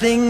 Thing.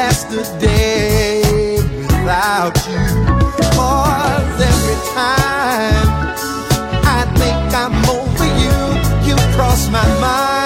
last a day without you. Cause every time I think I'm over you, you cross my mind.